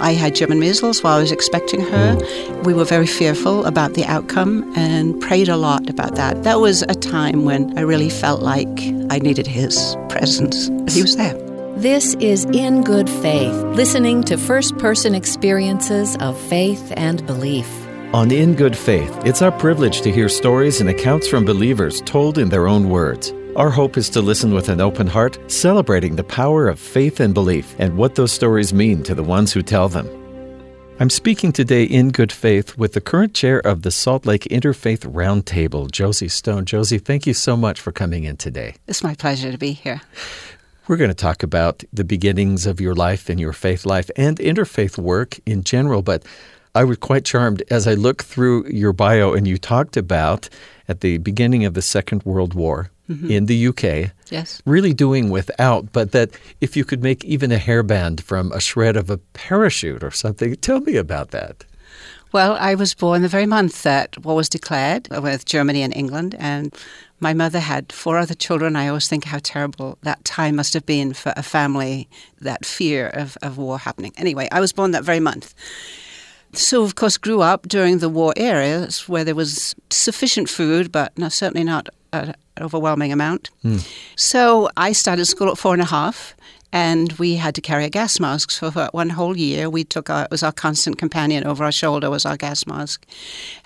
I had German measles while I was expecting her. Hmm. We were very fearful about the outcome and prayed a lot about that. That was a time when I really felt like I needed his presence. He was there. This is In Good Faith, listening to first person experiences of faith and belief. On In Good Faith, it's our privilege to hear stories and accounts from believers told in their own words. Our hope is to listen with an open heart, celebrating the power of faith and belief and what those stories mean to the ones who tell them. I'm speaking today in good faith with the current chair of the Salt Lake Interfaith Roundtable, Josie Stone. Josie, thank you so much for coming in today. It's my pleasure to be here. We're going to talk about the beginnings of your life and your faith life and interfaith work in general, but I was quite charmed as I looked through your bio and you talked about at the beginning of the Second World War mm-hmm. in the UK. Yes. Really doing without, but that if you could make even a hairband from a shred of a parachute or something, tell me about that. Well, I was born the very month that war was declared with Germany and England, and my mother had four other children. I always think how terrible that time must have been for a family, that fear of, of war happening. Anyway, I was born that very month. So, of course, grew up during the war eras where there was sufficient food, but no, certainly not an overwhelming amount. Mm. So I started school at four and a half, and we had to carry a gas mask for one whole year. We took our, it was our constant companion over our shoulder was our gas mask,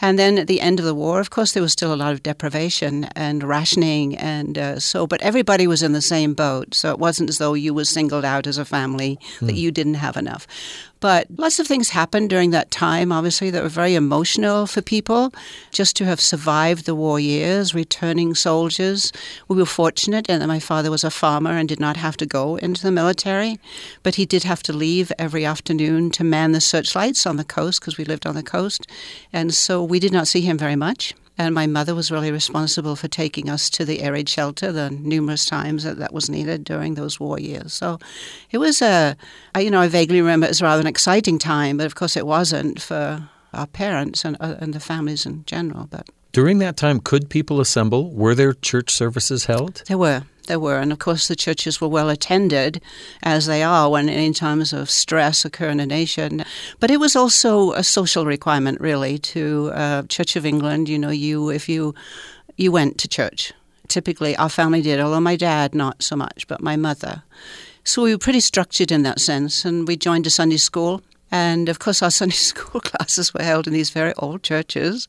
and then at the end of the war, of course, there was still a lot of deprivation and rationing, and uh, so. But everybody was in the same boat, so it wasn't as though you were singled out as a family mm. that hmm. you didn't have enough. But lots of things happened during that time, obviously, that were very emotional for people. Just to have survived the war years, returning soldiers. We were fortunate in that my father was a farmer and did not have to go into the military, but he did have to leave every afternoon to man the searchlights on the coast because we lived on the coast. And so we did not see him very much. And my mother was really responsible for taking us to the air raid shelter the numerous times that that was needed during those war years. So it was a, I, you know, I vaguely remember it was rather an exciting time, but of course it wasn't for our parents and, uh, and the families in general. But during that time, could people assemble? Were there church services held? There were there were. And of course, the churches were well attended, as they are when any times of stress occur in a nation. But it was also a social requirement, really, to uh, Church of England. You know, you if you you went to church. Typically, our family did, although my dad not so much, but my mother. So we were pretty structured in that sense, and we joined a Sunday school and of course, our Sunday school classes were held in these very old churches.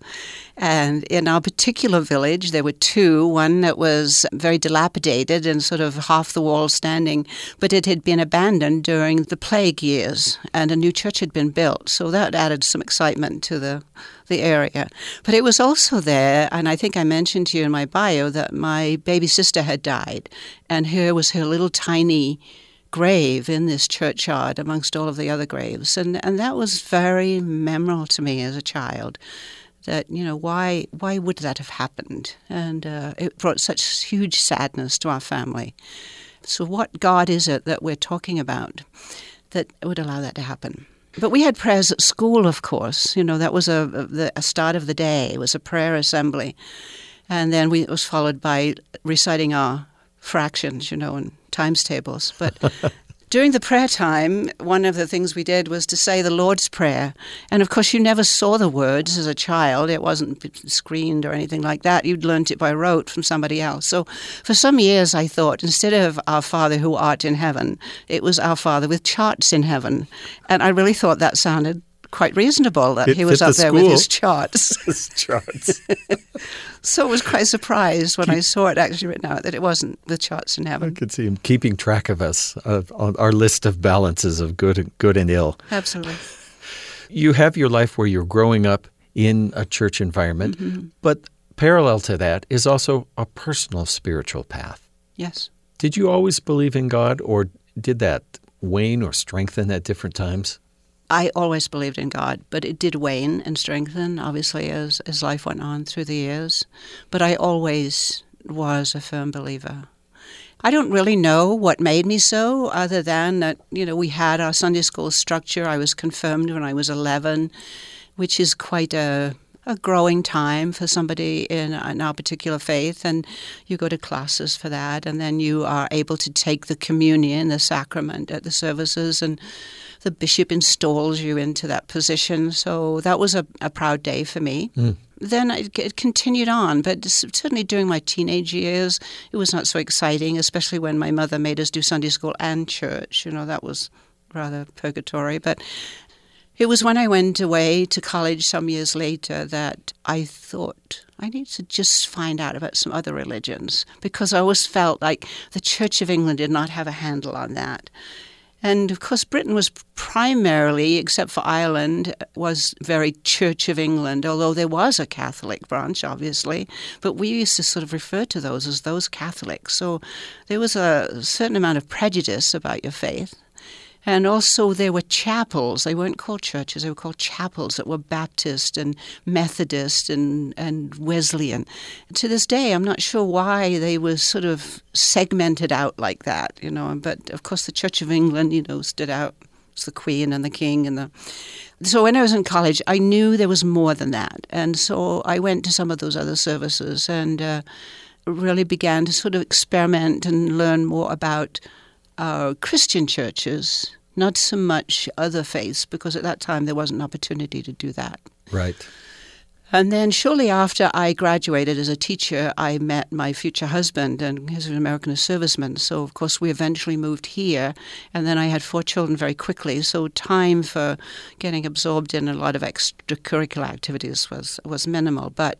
And in our particular village, there were two one that was very dilapidated and sort of half the wall standing, but it had been abandoned during the plague years, and a new church had been built. So that added some excitement to the the area. But it was also there, and I think I mentioned to you in my bio that my baby sister had died, and here was her little tiny grave in this churchyard amongst all of the other graves. And, and that was very memorable to me as a child. That, you know, why, why would that have happened? And uh, it brought such huge sadness to our family. So, what God is it that we're talking about that would allow that to happen? But we had prayers at school, of course. You know, that was a, a start of the day. It was a prayer assembly. And then we, it was followed by reciting our fractions, you know, and times tables. But during the prayer time, one of the things we did was to say the Lord's Prayer. And of course, you never saw the words as a child. It wasn't screened or anything like that. You'd learnt it by rote from somebody else. So for some years, I thought instead of Our Father who art in heaven, it was Our Father with charts in heaven. And I really thought that sounded quite reasonable that it he was up the there with his charts. his charts. so I was quite surprised when Keep, I saw it actually written out that it wasn't the charts in heaven. I could see him keeping track of us uh, on our list of balances of good, good and ill. Absolutely. You have your life where you're growing up in a church environment, mm-hmm. but parallel to that is also a personal spiritual path. Yes. Did you always believe in God, or did that wane or strengthen at different times? I always believed in God, but it did wane and strengthen, obviously, as, as life went on through the years. But I always was a firm believer. I don't really know what made me so, other than that, you know, we had our Sunday school structure. I was confirmed when I was 11, which is quite a a growing time for somebody in, in, our particular faith, and you go to classes for that, and then you are able to take the communion, the sacrament at the services, and the bishop installs you into that position. So that was a, a proud day for me. Mm. Then it, it, continued on, but certainly during my teenage years, it was not so exciting, especially when my mother made us do Sunday school and church. You know, that was rather purgatory. But it was when I went away to college some years later that I thought I need to just find out about some other religions because I always felt like the Church of England did not have a handle on that. And of course, Britain was primarily, except for Ireland, was very Church of England, although there was a Catholic branch, obviously. But we used to sort of refer to those as those Catholics. So there was a certain amount of prejudice about your faith. And also, there were chapels. They weren't called churches, they were called chapels that were Baptist and Methodist and, and Wesleyan. To this day, I'm not sure why they were sort of segmented out like that, you know. But of course, the Church of England, you know, stood out. It's the Queen and the King and the. So when I was in college, I knew there was more than that, and so I went to some of those other services and uh, really began to sort of experiment and learn more about uh, Christian churches, not so much other faiths, because at that time there wasn't an opportunity to do that. Right. And then shortly after I graduated as a teacher, I met my future husband, and he's an American serviceman. So, of course, we eventually moved here. And then I had four children very quickly. So, time for getting absorbed in a lot of extracurricular activities was, was minimal. But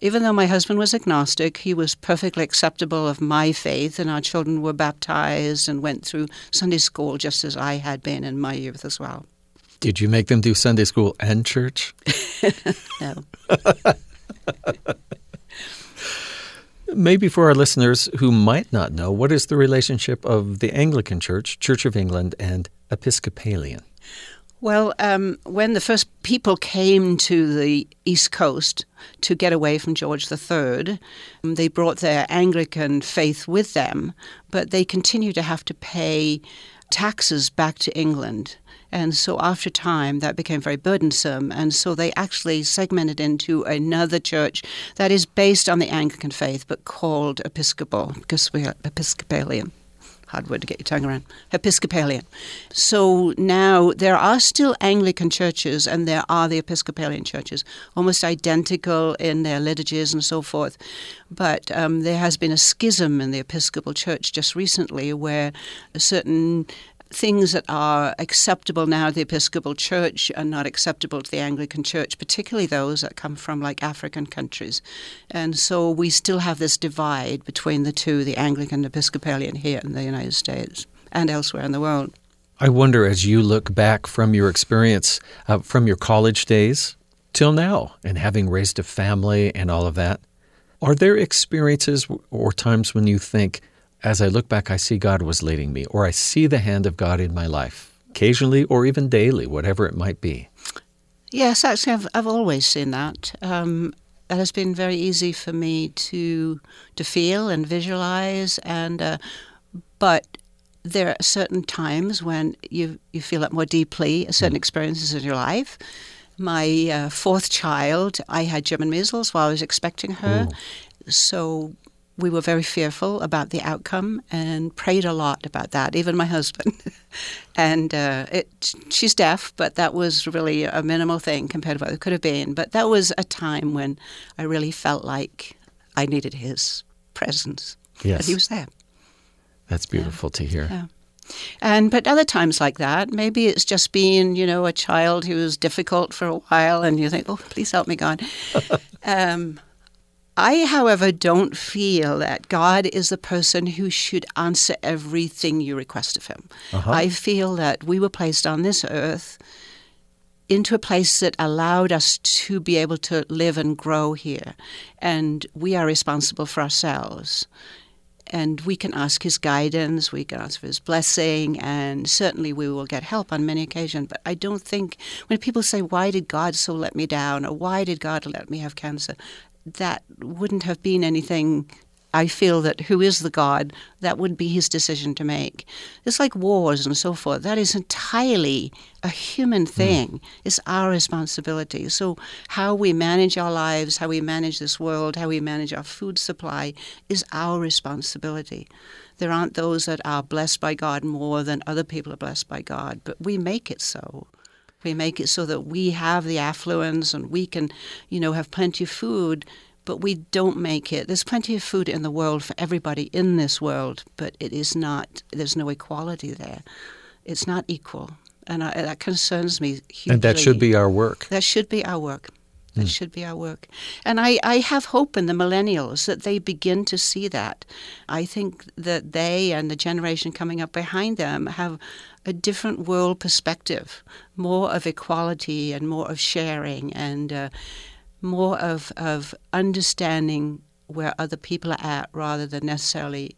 even though my husband was agnostic, he was perfectly acceptable of my faith, and our children were baptized and went through Sunday school just as I had been in my youth as well. Did you make them do Sunday school and church? no. Maybe for our listeners who might not know, what is the relationship of the Anglican Church, Church of England, and Episcopalian? Well, um, when the first people came to the East Coast to get away from George III, um, they brought their Anglican faith with them, but they continued to have to pay taxes back to England. And so after time, that became very burdensome. And so they actually segmented into another church that is based on the Anglican faith, but called Episcopal, because we are Episcopalian hard word to get your tongue around, Episcopalian. So now there are still Anglican churches and there are the Episcopalian churches, almost identical in their liturgies and so forth. But um, there has been a schism in the Episcopal Church just recently where a certain things that are acceptable now to the Episcopal Church are not acceptable to the Anglican Church, particularly those that come from like African countries. And so we still have this divide between the two, the Anglican Episcopalian here in the United States and elsewhere in the world. I wonder as you look back from your experience, uh, from your college days till now, and having raised a family and all of that, are there experiences or times when you think, as I look back, I see God was leading me, or I see the hand of God in my life, occasionally or even daily, whatever it might be. Yes, actually, I've, I've always seen that. Um, it has been very easy for me to to feel and visualize, and uh, but there are certain times when you you feel it more deeply, certain mm. experiences in your life. My uh, fourth child, I had German measles while I was expecting her. Ooh. So we were very fearful about the outcome and prayed a lot about that, even my husband. and uh, it, she's deaf, but that was really a minimal thing compared to what it could have been. But that was a time when I really felt like I needed his presence. Yes. he was there. That's beautiful yeah. to hear. Yeah. And but other times like that, maybe it's just being, you know, a child who was difficult for a while, and you think, "Oh, please help me, God." um, I, however, don't feel that God is the person who should answer everything you request of him. Uh-huh. I feel that we were placed on this earth into a place that allowed us to be able to live and grow here. And we are responsible for ourselves. And we can ask his guidance, we can ask for his blessing, and certainly we will get help on many occasions. But I don't think when people say, Why did God so let me down? or Why did God let me have cancer? That wouldn't have been anything I feel that who is the God, that would be his decision to make. It's like wars and so forth. That is entirely a human hmm. thing. Mm. It's our responsibility. So, how we manage our lives, how we manage this world, how we manage our food supply is our responsibility. There aren't those that are blessed by God more than other people are blessed by God, but we make it so. We make it so that we have the affluence and we can, you know, have plenty of food but we don't make it. There's plenty of food in the world for everybody in this world, but it is not, there's no equality there. It's not equal. And I, that concerns me hugely. And that should be our work. That should be our work. That mm. should be our work. And I, I have hope in the millennials that they begin to see that. I think that they and the generation coming up behind them have a different world perspective, more of equality and more of sharing and uh, more of, of understanding where other people are at rather than necessarily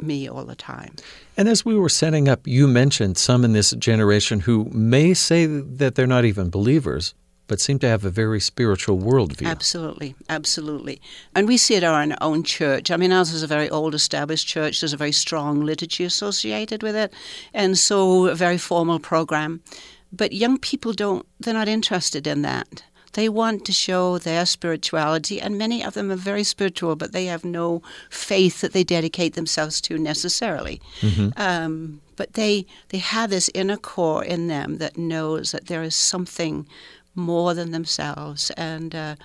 me all the time. And as we were setting up, you mentioned some in this generation who may say that they're not even believers, but seem to have a very spiritual worldview. Absolutely, absolutely. And we see it in our own church. I mean, ours is a very old established church. There's a very strong liturgy associated with it, and so a very formal program. But young people don't, they're not interested in that. They want to show their spirituality, and many of them are very spiritual, but they have no faith that they dedicate themselves to necessarily. Mm-hmm. Um, but they they have this inner core in them that knows that there is something more than themselves, and uh,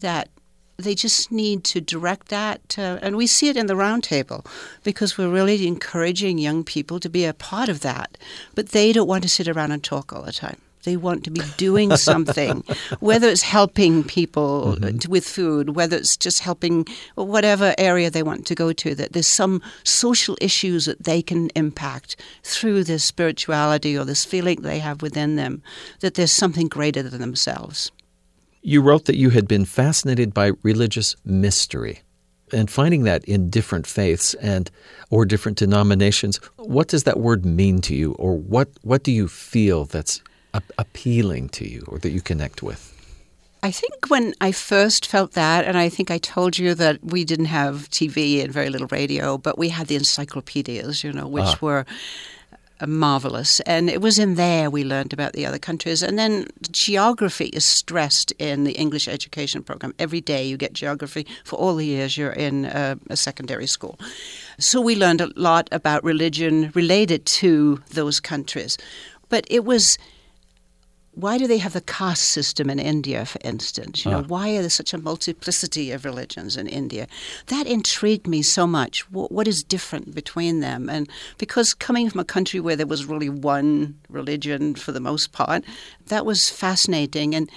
that they just need to direct that. Uh, and we see it in the roundtable because we're really encouraging young people to be a part of that. But they don't want to sit around and talk all the time. They want to be doing something, whether it's helping people mm-hmm. with food, whether it's just helping whatever area they want to go to, that there's some social issues that they can impact through this spirituality or this feeling they have within them, that there's something greater than themselves. You wrote that you had been fascinated by religious mystery and finding that in different faiths and or different denominations what does that word mean to you or what what do you feel that's appealing to you or that you connect with? I think when I first felt that, and I think I told you that we didn't have TV and very little radio, but we had the encyclopedias, you know, which ah. were uh, marvelous. And it was in there we learned about the other countries. And then geography is stressed in the English education program. Every day you get geography for all the years you're in a, a secondary school. So we learned a lot about religion related to those countries. But it was why do they have the caste system in India, for instance? You know, ah. why are there such a multiplicity of religions in India? That intrigued me so much. What, what is different between them? And because coming from a country where there was really one religion for the most part, that was fascinating. And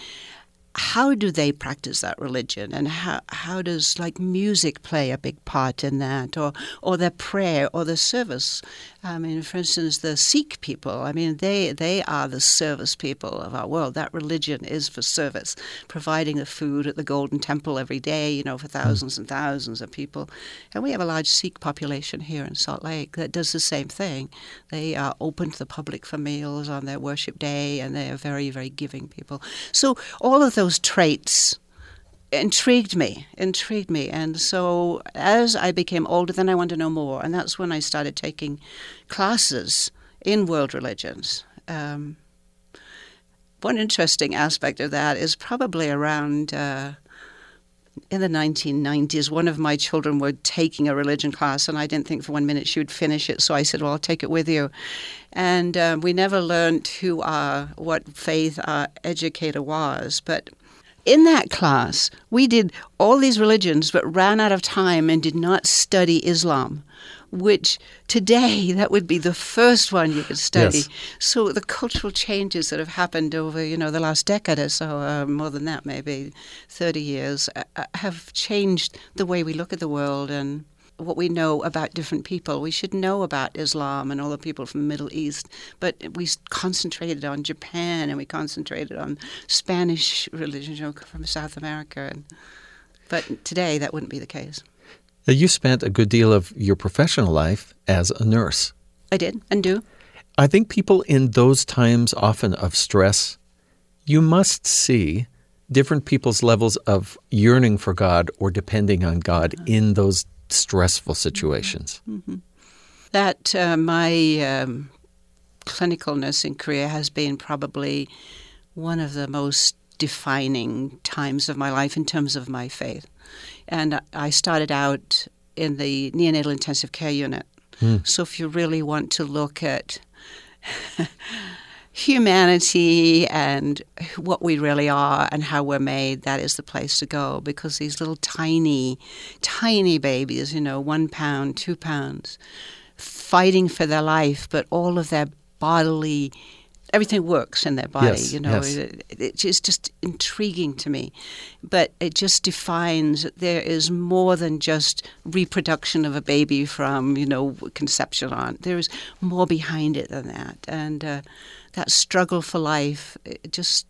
how do they practice that religion and how, how does like music play a big part in that or or their prayer or the service I mean, for instance, the Sikh people, I mean, they, they are the service people of our world. That religion is for service, providing the food at the Golden Temple every day, you know, for hmm. thousands and thousands of people. And we have a large Sikh population here in Salt Lake that does the same thing. They are open to the public for meals on their worship day, and they are very, very giving people. So all of those traits intrigued me, intrigued me. And so as I became older, then I wanted to know more. And that's when I started taking classes in world religions. Um, one interesting aspect of that is probably around uh, in the 1990s, one of my children were taking a religion class, and I didn't think for one minute she would finish it. So I said, "Well, I'll take it with you." And uh, we never learned who our what faith our educator was, but in that class, we did all these religions but ran out of time and did not study Islam, which today that would be the first one you could study. Yes. So the cultural changes that have happened over, you know, the last decade or so, uh, more than that, maybe 30 years, uh, uh have changed the way we look at the world and what we know about different people. We should know about Islam and all the people from the Middle East, but we concentrated on Japan and we concentrated on Spanish religion you know, from South America. And, but today that wouldn't be the case. You spent a good deal of your professional life as a nurse. I did and do. I think people in those times often of stress, you must see different people's levels of yearning for God or depending on God in those stressful situations. Mm-hmm. That uh, my um, clinical nursing career has been probably one of the most defining times of my life in terms of my faith. And I started out in the neonatal intensive care unit. Mm. So if you really want to look at humanity and what we really are and how we're made, that is the place to go because these little tiny, tiny babies, you know, one pound, two pounds, fighting for their life, but all of their bodily everything works in their body. Yes, you know, yes. it, it's just intriguing to me. But it just defines that there is more than just reproduction of a baby from you know conception on. There is more behind it than that, and uh, that struggle for life just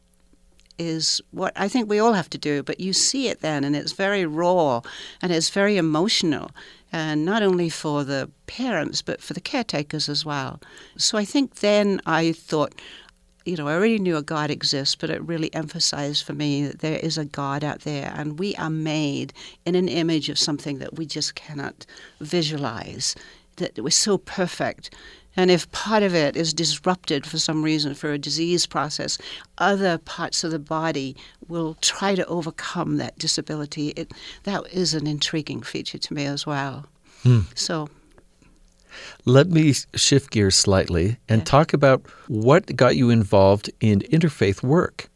is what I think we all have to do. But you see it then, and it's very raw and it's very emotional and not only for the parents but for the caretakers as well. So I think then I thought, you know, I already knew a God exists, but it really emphasized for me that there is a God out there, and we are made in an image of something that we just cannot visualize. That we're so perfect. And if part of it is disrupted for some reason, for a disease process, other parts of the body will try to overcome that disability. It, that is an intriguing feature to me as well. Hmm. So. Let me shift gears slightly and yeah. talk about what got you involved in interfaith work.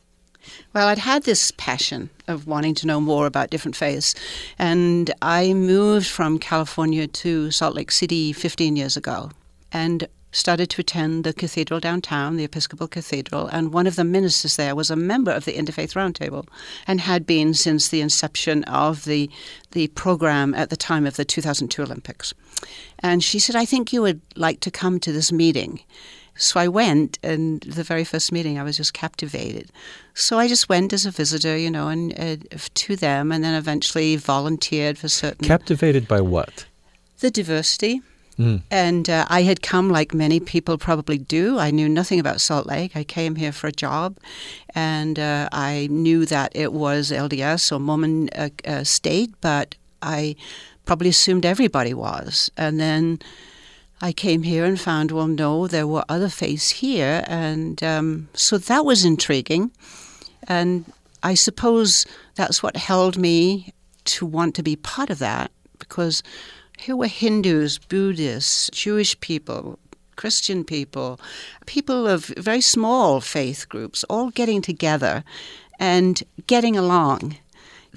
Well, I'd had this passion of wanting to know more about different faiths, and I moved from California to Salt Lake City 15 years ago and started to attend the cathedral downtown, the Episcopal Cathedral, and one of the ministers there was a member of the Interfaith Roundtable and had been since the inception of the the program at the time of the 2002 Olympics. And she said, "I think you would like to come to this meeting." So I went, and the very first meeting, I was just captivated. So I just went as a visitor, you know, and uh, to them, and then eventually volunteered for certain. Captivated by what? The diversity Mm. And uh, I had come, like many people probably do. I knew nothing about Salt Lake. I came here for a job, and uh, I knew that it was LDS or Mormon uh, uh, state, but I probably assumed everybody was. And then I came here and found, well, no, there were other faiths here. And um, so that was intriguing. And I suppose that's what held me to want to be part of that because here were Hindus, Buddhists, Jewish people, Christian people, people of very small faith groups, all getting together and getting along.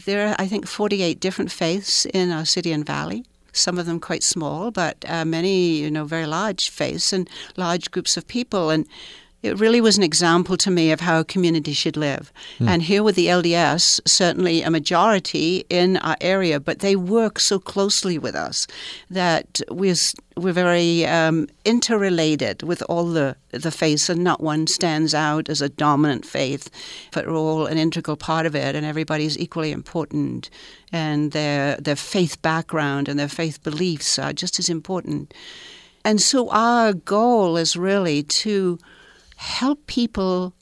There are, I think, 48 different faiths in our city and valley. Some of them quite small, but uh, many, you know, very large faiths and large groups of people. And it really was an example to me of how a community should live. Mm. And here with the LDS, certainly a majority in our area, but they work so closely with us that we're, we're very um, interrelated with all the, the faiths, and not one stands out as a dominant faith, but we're all an integral part of it, and everybody's equally important. And their, their faith background and their faith beliefs are just as important. And so our goal is really to help people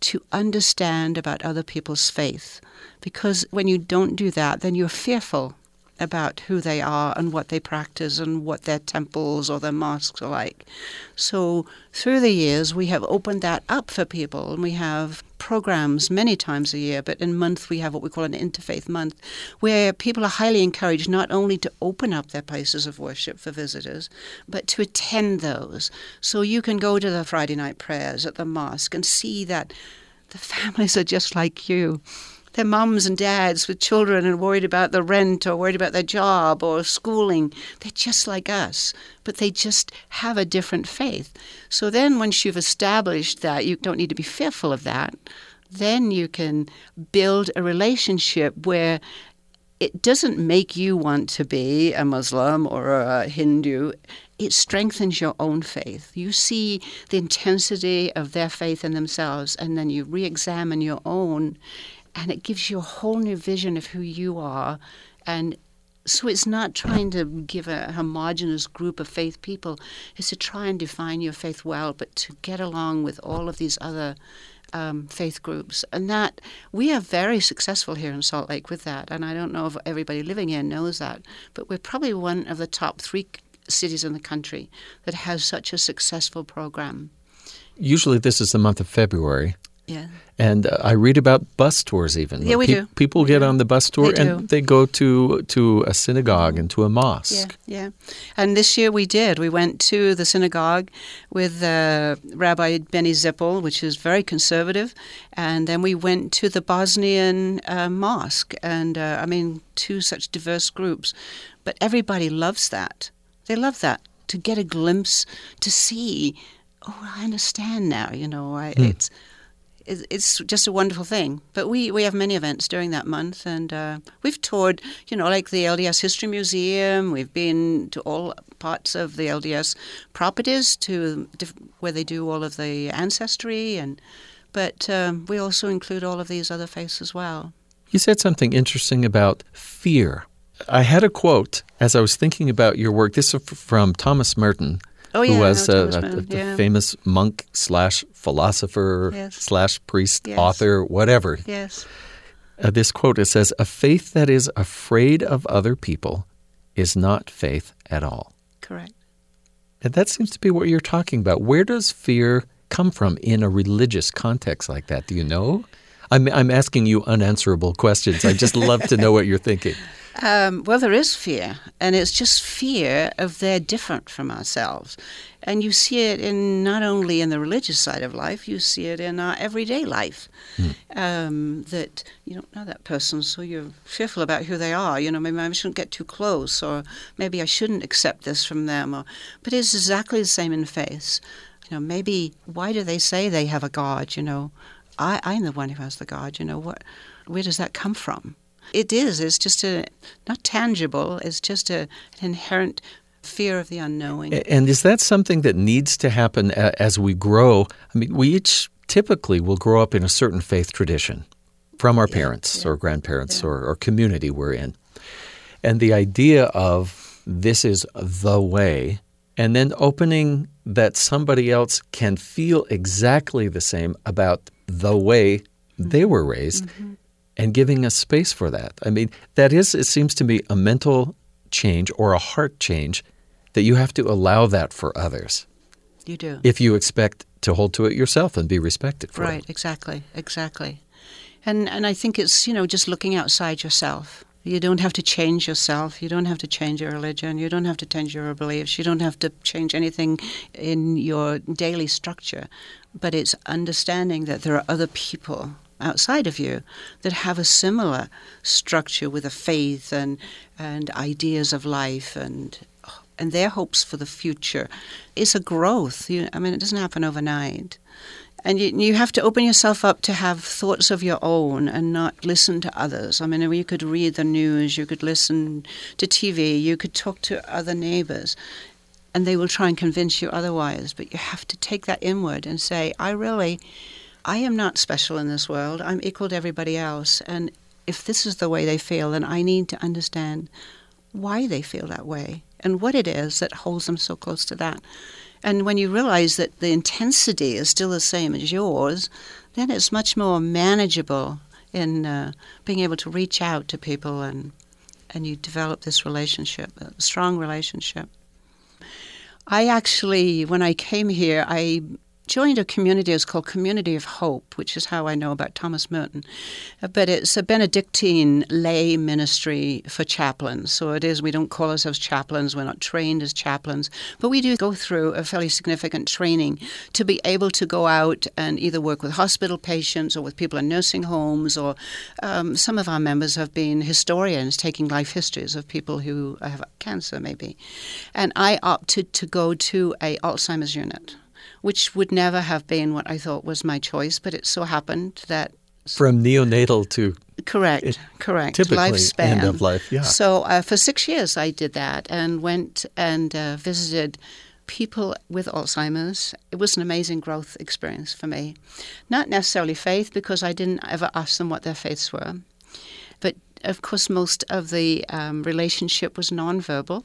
to understand about other people's faith. Because when you don't do that, then you're fearful about who they are and what they practice and what their temples or their mosques are like. So through the years, we have opened that up for people, and we have programs many times a year. But in month, we have what we call an interfaith month, where people are highly encouraged not only to open up their places of worship for visitors, but to attend those. So you can go to the Friday night prayers at the mosque and see that the families are just like you their mums and dads with children and worried about the rent or worried about their job or schooling. They're just like us, but they just have a different faith. So then, once you've established that, you don't need to be fearful of that. Then you can build a relationship where it doesn't make you want to be a Muslim or a Hindu. It strengthens your own faith. You see the intensity of their faith in themselves, and then you re examine your own and it gives you a whole new vision of who you are and So it's not trying to give a homogenous group of faith people. It's to try and define your faith well, but to get along with all of these other um, faith groups. And that we are very successful here in Salt Lake with that. And I don't know if everybody living here knows that, but we're probably one of the top three cities in the country that has such a successful program. Usually, this is the month of February. Yeah. And uh, I read about bus tours even. Yeah, we do. People get on the bus tour They and do. they go to to a synagogue and to a mosque. yeah. yeah. And this year we did. We went to the synagogue with uh, Rabbi Benny Zippel, which is very conservative, and then we went to the Bosnian uh, mosque. And uh, I mean, two such diverse groups, but everybody loves that. They love that to get a glimpse, to see. Oh, I understand now. You know, I, it's it- it's just a wonderful thing. But we, we have many events during that month, and uh, we've toured, you know, like the LDS History Museum. We've been to all parts of the LDS properties to diff- where they do all of the ancestry, and but um, we also include all of these other faiths as well. You said something interesting about fear. I had a quote as I was thinking about your work. This is from Thomas Merton, Oh yeah, who was uh, a, a- a yeah. famous monk slash philosopher Yes. slash priest, Yes. author, whatever. Yes, Uh, this quote it says, "A faith that is afraid of other people is not faith at all." correct. And that seems to be what you're talking about. Where does fear come from in a religious context like that? Do you know? I'm, I'm asking you unanswerable questions. I just love to know what you're thinking. Um, well, there is fear, and it's just fear of they're different from ourselves. And you see it in not only in the religious side of life, you see it in our everyday life. Um, that you don't know that person, so you're fearful about who they are. You know, maybe I shouldn't get too close, or maybe I shouldn't accept this from them. Or, but it's exactly the same in faith. You know, maybe why do they say they have a God? You know, I, I'm the one who has the God. You know, what? Where does that come from? It is. It's just a not tangible. It's just a, an inherent fear of the unknowing. And is that something that needs to happen as we grow? I mean, we each typically will grow up in a certain faith tradition from our parents or grandparents or, or community we're in. And the idea of this is the way, and then opening that somebody else can feel exactly the same about the way they were raised mm-hmm. And giving us space for that. I mean, that is, it seems to me, a mental change or a heart change that you have to allow that for others you do. if you expect to hold to it yourself and be respected for Right, it. Right, exactly, exactly. And and I think it's, you know, just looking outside yourself. You don't have to change yourself. You don't have to change your religion. You don't have to change your beliefs. You don't have to change anything in your daily structure. But it's understanding that there are other people outside of you that have a similar structure with a faith and and ideas of life and and their hopes for the future. It's a growth. You, I mean, it doesn't happen overnight. And you, you have to open yourself up to have thoughts of your own and not listen to others. I mean, you could read the news, you could listen to TV, you could talk to other neighbors, and they will try and convince you otherwise. But you have to take that inward and say, I really, I am not special in this world. I'm equal to everybody else. And if this is the way they feel, then I need to understand why they feel that way and what it is that holds them so close to that. And when you realize that the intensity is still the same as yours, then it's much more manageable in uh, being able to reach out to people and and you develop this relationship, a strong relationship. I actually, when I came here, I joined a community. It's called Community of Hope, which is how I know about Thomas Merton. Uh, But it's a Benedictine lay ministry for chaplains. So it is, we don't call ourselves chaplains, we're not trained as chaplains, but we do go through a fairly significant training to be able to go out and either work with hospital patients or with people in nursing homes, or um, some of our members have been historians taking life histories of people who have cancer, maybe. And I opted to go to a Alzheimer's unit which would never have been what I thought was my choice, but it so happened that From neonatal to correct, correct typically lifespan end of life, yeah. So uh, for six years I did that and went and uh, visited people with Alzheimer's. It was an amazing growth experience for me. Not necessarily faith because I didn't ever ask them what their faiths were, but of course, most of the um, relationship was nonverbal,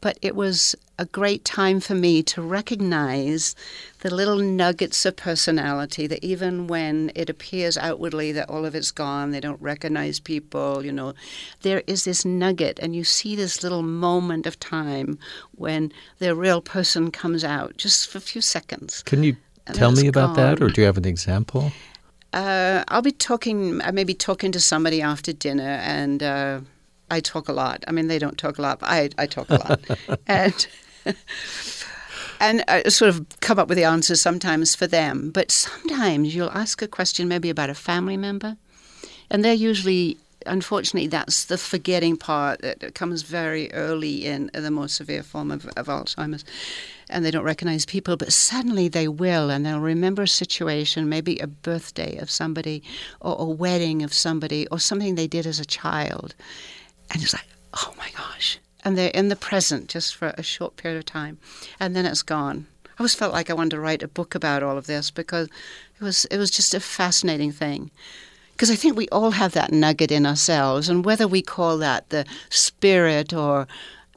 but it was a great time for me to recognize the little nuggets of personality that even when it appears outwardly that all of it's gone, they don't recognize people, you know, there is this nugget, and you see this little moment of time when the real person comes out just for a few seconds. Can you tell me about gone. that, or do you have an example? Uh, I'll be talking, I may be talking to somebody after dinner, and uh, I talk a lot. I mean, they don't talk a lot, but I, I talk a lot. and and I sort of come up with the answers sometimes for them. But sometimes you'll ask a question maybe about a family member, and they're usually, unfortunately, that's the forgetting part that comes very early in the more severe form of, of Alzheimer's. And they don't recognize people, but suddenly they will, and they'll remember a situation, maybe a birthday of somebody, or a wedding of somebody, or something they did as a child and it's like, oh my gosh. And they're in the present just for a short period of time. And then it's gone. I always felt like I wanted to write a book about all of this because it was it was just a fascinating thing. Because I think we all have that nugget in ourselves, and whether we call that the spirit or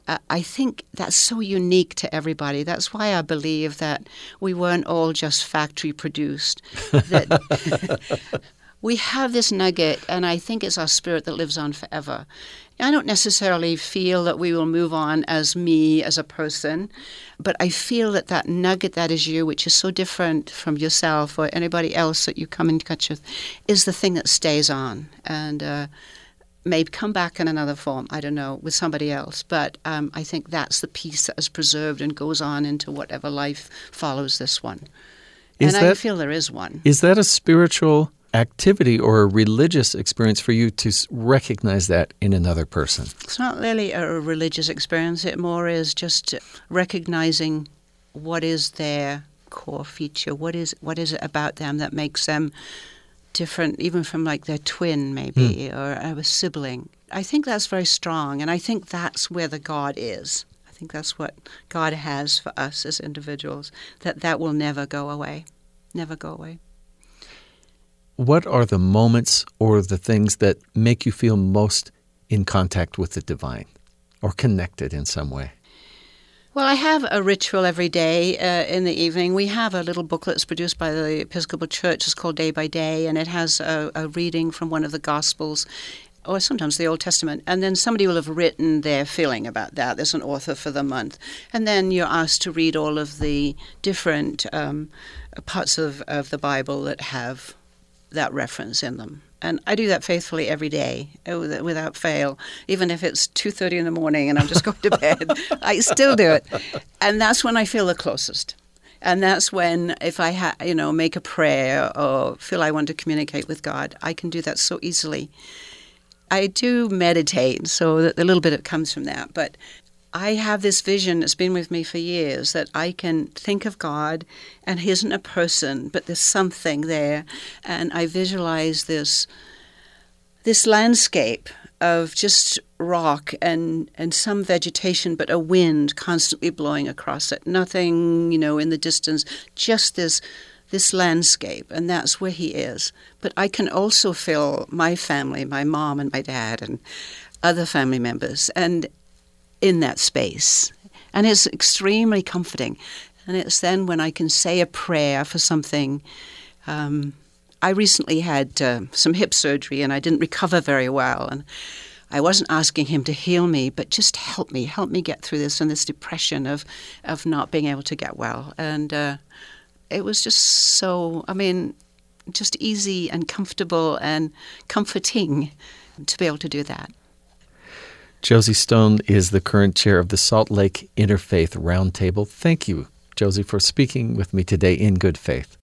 uh, I think that's so unique to everybody. That's why I believe that we weren't all just factory produced. That we have this nugget, and I think it's our spirit that lives on forever. I don't necessarily feel that we will move on as me as a person, but I feel that that nugget that is you, which is so different from yourself or anybody else that you come in touch with, is the thing that stays on and uh, may come back in another form. I don't know with somebody else, but um, I think that's the piece that is preserved and goes on into whatever life follows this one. Is and that, I feel there is one. Is that a spiritual? Activity or a religious experience for you to recognize that in another person? It's not really a religious experience. It more is just recognizing what is their core feature. What is what is it about them that makes them different, even from like their twin, maybe, mm. or a sibling. I think that's very strong, and I think that's where the God is. I think that's what God has for us as individuals. That that will never go away, never go away what are the moments or the things that make you feel most in contact with the divine or connected in some way? Well, I have a ritual every day uh, in the evening. We have a little booklet that's produced by the Episcopal Church. It's called Day by Day, and it has a, a reading from one of the Gospels or sometimes the Old Testament, and then somebody will have written their feeling about that. There's an author for the month, and then you're asked to read all of the different um, parts of, of the Bible that have that reference in them. And I do that faithfully every day uh, without fail. Even if it's 2:30 in the morning and I'm just going to bed, I still do it. And that's when I feel the closest. And that's when, if I ha- you know make a prayer or feel I want to communicate with God, I can do that so easily. I do meditate, so a little bit it comes from that. But I have this vision that's been with me for years that I can think of God and He isn't a person, but there's something there. And I visualize this this landscape of just rock and, and some vegetation, but a wind constantly blowing across it. Nothing, you know, in the distance, just this this landscape, and that's where he is. But I can also feel my family, my mom and my dad, and other family members, and in that space. And it's extremely comforting. And it's then when I can say a prayer for something. Um, I recently had uh, some hip surgery and I didn't recover very well. And I wasn't asking him to heal me, but just help me, help me get through this and this depression of, of not being able to get well. And uh, it was just so, I mean, just easy and comfortable and comforting to be able to do that. Josie Stone is the current chair of the Salt Lake Interfaith Roundtable. Thank you, Josie, for speaking with me today in good faith.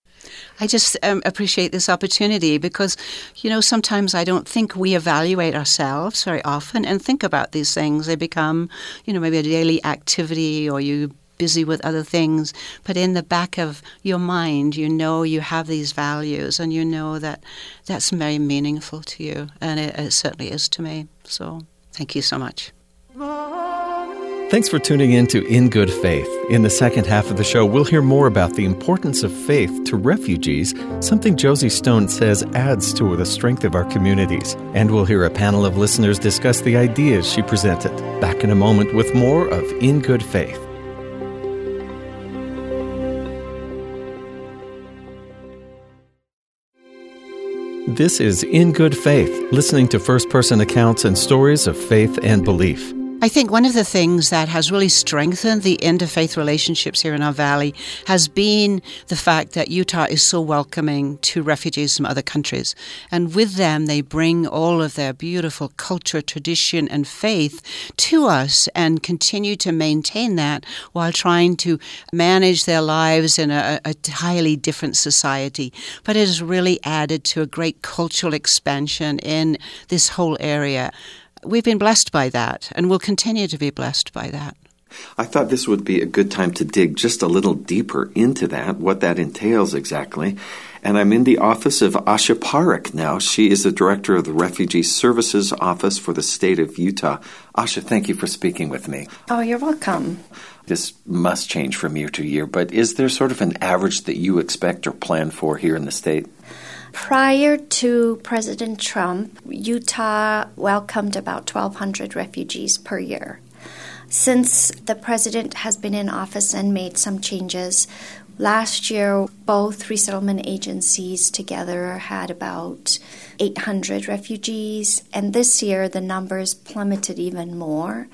I just um, appreciate this opportunity because, you know, sometimes I don't think we evaluate ourselves very often and think about these things. They become, you know, maybe a daily activity or you busy with other things, but in the back of your mind, you know you have these values and you know that that's very meaningful to you, and it, it certainly is to me. So. Thank you so much. Thanks for tuning in to In Good Faith. In the second half of the show, we'll hear more about the importance of faith to refugees, something Josie Stone says adds to the strength of our communities. And we'll hear a panel of listeners discuss the ideas she presented. Back in a moment with more of In Good Faith. This is In Good Faith, listening to first person accounts and stories of faith and belief. I think one of the things that has really strengthened the interfaith relationships here in our valley has been the fact that Utah is so welcoming to refugees from other countries. And with them, they bring all of their beautiful culture, tradition, and faith to us and continue to maintain that while trying to manage their lives in a, a highly different society. But it has really added to a great cultural expansion in this whole area we've been blessed by that and will continue to be blessed by that. I thought this would be a good time to dig just a little deeper into that, what that entails exactly. And I'm in the office of Asha Parekh now. She is the director of the Refugee Services Office for the state of Utah. Asha, thank you for speaking with me. Oh, you're welcome. This must change from year to year, but is there sort of an average that you expect or plan for here in the state? Prior to President Trump, Utah welcomed about 1,200 refugees per year. Since the president has been in office and made some changes, last year both resettlement agencies together had about 800 refugees, and this year the numbers plummeted even more.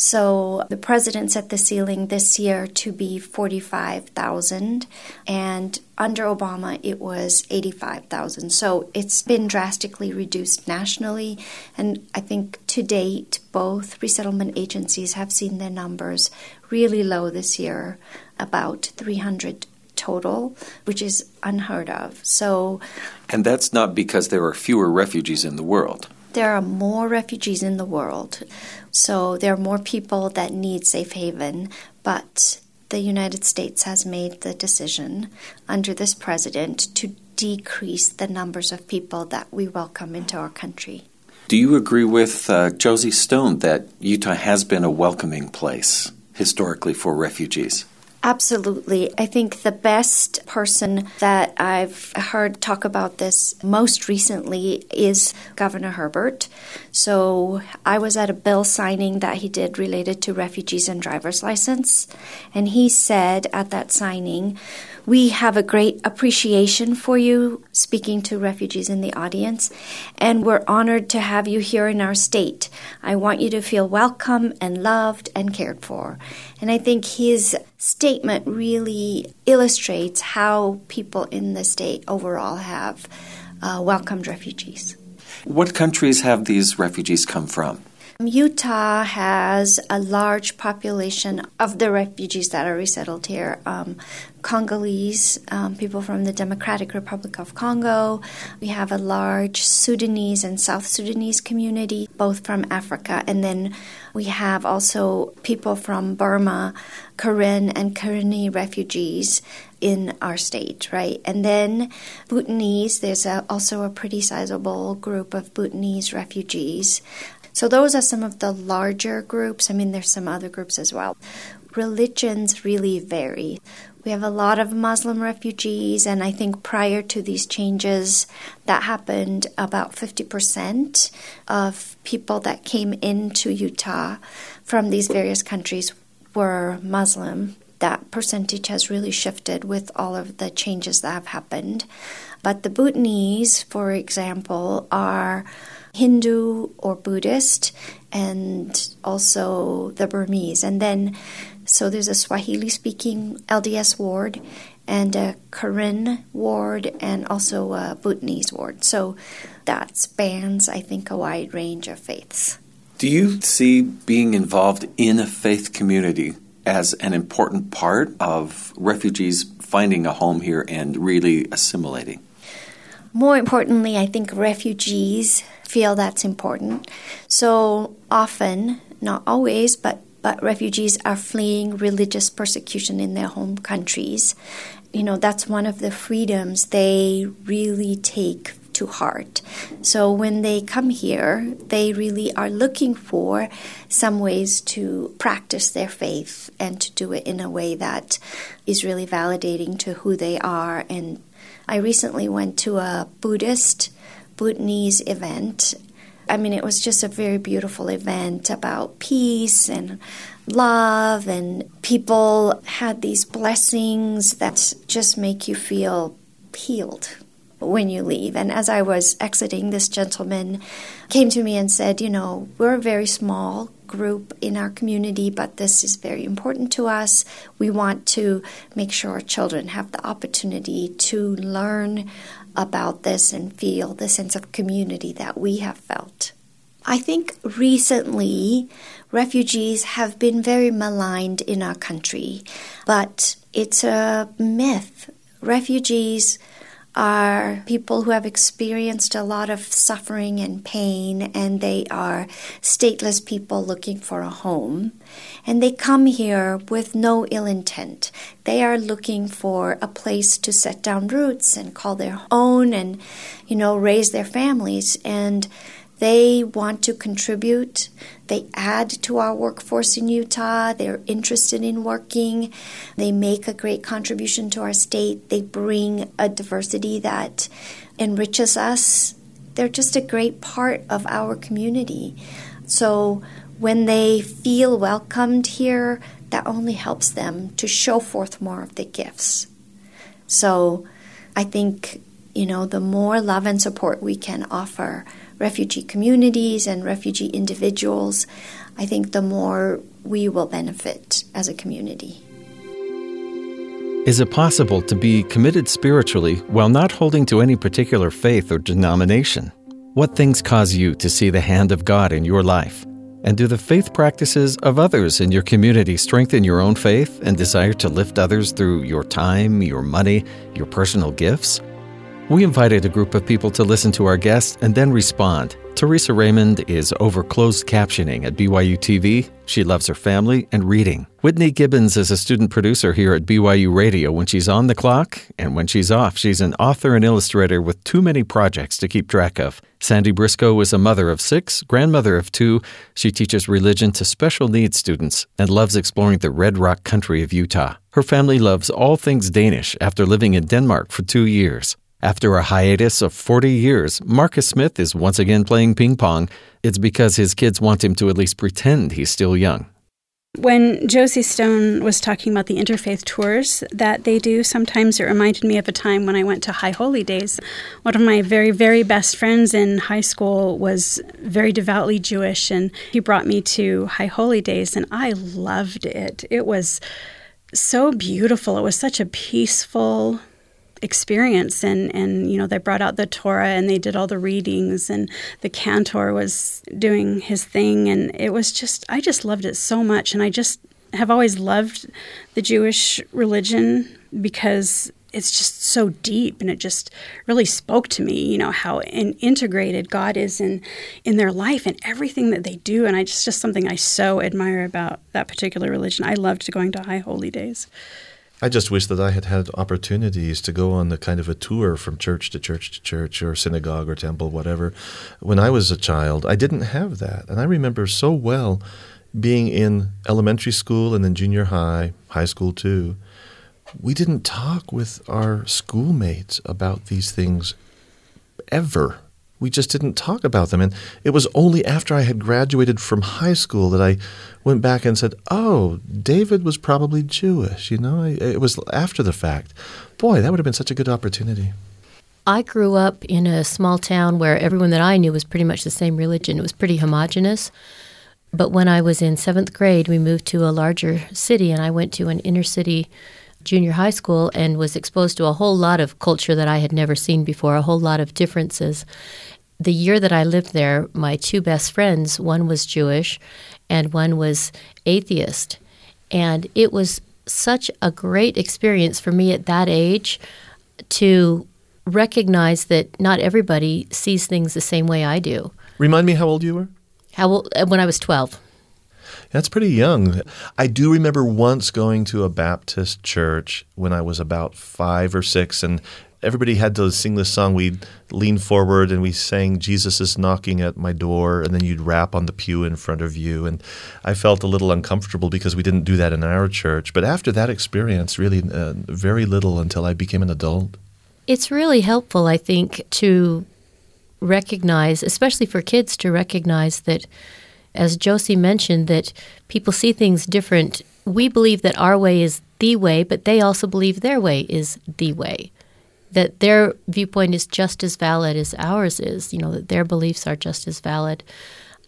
So the president set the ceiling this year to be 45,000, and under Obama it was 85,000. So it's been drastically reduced nationally, and I think to date both resettlement agencies have seen their numbers really low this year, about 300 total, which is unheard of. So And that's not because there are fewer refugees in the world. There are more refugees in the world. So there are more people that need safe haven, but the United States has made the decision under this president to decrease the numbers of people that we welcome into our country. Do you agree with uh, Josie Stone that Utah has been a welcoming place historically for refugees? Absolutely. I think the best person that I've heard talk about this most recently is Governor Herbert. So I was at a bill signing that he did related to refugees and driver's license. And he said at that signing, we have a great appreciation for you speaking to refugees in the audience, and we're honored to have you here in our state. I want you to feel welcome and loved and cared for. And I think his statement really illustrates how people in the state overall have uh, welcomed refugees. What countries have these refugees come from? Utah has a large population of the refugees that are resettled here. Um, Congolese, um, people from the Democratic Republic of Congo. We have a large Sudanese and South Sudanese community, both from Africa. And then we have also people from Burma, Karen and Karenni refugees in our state, right? And then Bhutanese, there's a, also a pretty sizable group of Bhutanese refugees. So those are some of the larger groups. I mean, there's some other groups as well. Religions really vary. We have a lot of Muslim refugees, and I think prior to these changes that happened, about 50% of people that came into Utah from these various countries were Muslim. That percentage has really shifted with all of the changes that have happened. But the Bhutanese, for example, are Hindu or Buddhist, and also the Burmese. And then, so there's a Swahili speaking LDS ward, and a Karen ward, and also a Bhutanese ward. So that spans, I think, a wide range of faiths. Do you see being involved in a faith community as an important part of refugees finding a home here and really assimilating? More importantly, I think refugees feel that's important. So often, not always, but but refugees are fleeing religious persecution in their home countries. You know, that's one of the freedoms they really take to heart. So when they come here, they really are looking for some ways to practice their faith and to do it in a way that is really validating to who they are. And I recently went to a Buddhist Bhutanese event. I mean, it was just a very beautiful event about peace and love, and people had these blessings that just make you feel healed when you leave. And as I was exiting, this gentleman came to me and said, You know, we're a very small group in our community, but this is very important to us. We want to make sure our children have the opportunity to learn about this and feel the sense of community that we have felt. I think recently refugees have been very maligned in our country, but it's a myth. Refugees are people who have experienced a lot of suffering and pain, and they are stateless people looking for a home. And they come here with no ill intent. They are looking for a place to set down roots and call their own and, you know, raise their families. And they want to contribute. They add to our workforce in Utah. They're interested in working. They make a great contribution to our state. They bring a diversity that enriches us. They're just a great part of our community. So when they feel welcomed here, that only helps them to show forth more of the gifts. So I think, you know, the more love and support we can offer refugee communities and refugee individuals, I think the more we will benefit as a community. Is it possible to be committed spiritually while not holding to any particular faith or denomination? What things cause you to see the hand of God in your life? And do the faith practices of others in your community strengthen your own faith and desire to lift others through your time, your money, your personal gifts? We invited a group of people to listen to our guests and then respond. Teresa Raymond is over closed captioning at BYU TV. She loves her family and reading. Whitney Gibbons is a student producer here at BYU Radio when she's on the clock, and when she's off, she's an author and illustrator with too many projects to keep track of. Sandy Briscoe is a mother of six, grandmother of two. She teaches religion to special needs students and loves exploring the red rock country of Utah. Her family loves all things Danish after living in Denmark for two years. After a hiatus of 40 years, Marcus Smith is once again playing ping pong. It's because his kids want him to at least pretend he's still young. When Josie Stone was talking about the interfaith tours that they do, sometimes it reminded me of a time when I went to High Holy Days. One of my very, very best friends in high school was very devoutly Jewish, and he brought me to High Holy Days, and I loved it. It was so beautiful. It was such a peaceful, experience and and you know they brought out the Torah and they did all the readings and the cantor was doing his thing. And it was just I just loved it so much. And I just have always loved the Jewish religion because it's just so deep and it just really spoke to me you know how in, integrated god is in in their life and everything that they do. And i just just something i so admire about that particular religion. I loved going to high holy days I just wish that I had had opportunities to go on the kind of a tour from church to church to church or synagogue or temple, whatever. When I was a child, I didn't have that. And I remember so well being in elementary school and then junior high, high school too. We didn't talk with our schoolmates about these things ever we just didn't talk about them. And it was only after I had graduated from high school that I went back and said, "Oh, David was probably Jewish." You know, it was after the fact. Boy, that would have been such a good opportunity. I grew up in a small town where everyone that I knew was pretty much the same religion. It was pretty homogenous. But when I was in seventh grade, we moved to a larger city, and I went to an inner city junior high school and was exposed to a whole lot of culture that I had never seen before, a whole lot of differences. The year that I lived there, my two best friends, one was Jewish and one was atheist. And it was such a great experience for me at that age to recognize that not everybody sees things the same way I do. Remind me how old you were? How old? Uh, when I was 12. That's pretty young. I do remember once going to a Baptist church when I was about five or six, and everybody had to sing this song. We'd lean forward and we sang Jesus is knocking at my door, and then you'd rap on the pew in front of you. And I felt a little uncomfortable because we didn't do that in our church. But after that experience, really uh, very little until I became an adult. It's really helpful, I think, to recognize, especially for kids, to recognize that, as Josie mentioned, that people see things different. We believe that our way is the way, but they also believe their way is the way. That their viewpoint is just as valid as ours is, you know, that their beliefs are just as valid.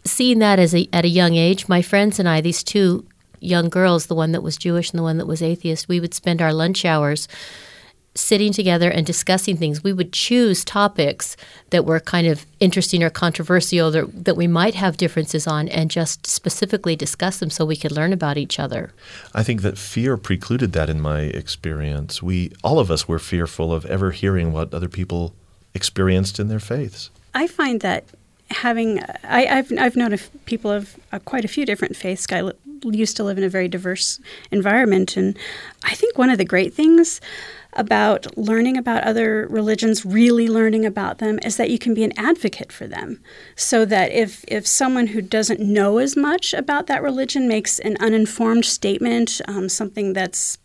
Seeing that as a, at a young age, my friends and I, these two young girls, the one that was Jewish and the one that was atheist, we would spend our lunch hours sitting together and discussing things. We would choose topics that were kind of interesting or controversial that, that we might have differences on and just specifically discuss them so we could learn about each other. I think that fear precluded that in my experience. We all of us were fearful of ever hearing what other people experienced in their faiths. I find that having I, have I've known people of uh, quite a few different faiths. I used to live in a very diverse environment, and I think one of the great things about learning about other religions, really learning about them, is that you can be an advocate for them. So that if, if someone who doesn't know as much about that religion makes an uninformed statement, um, something that's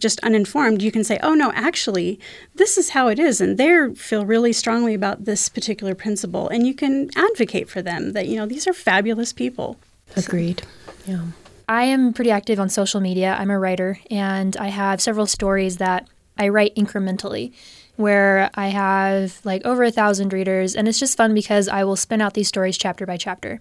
just uninformed, you can say, oh, no, actually, this is how it is. And they feel really strongly about this particular principle. And you can advocate for them that, you know, these are fabulous people. Agreed. Yeah. I am pretty active on social media. I'm a writer, and I have several stories that I write incrementally where I have like over a thousand readers, and it's just fun because I will spin out these stories chapter by chapter.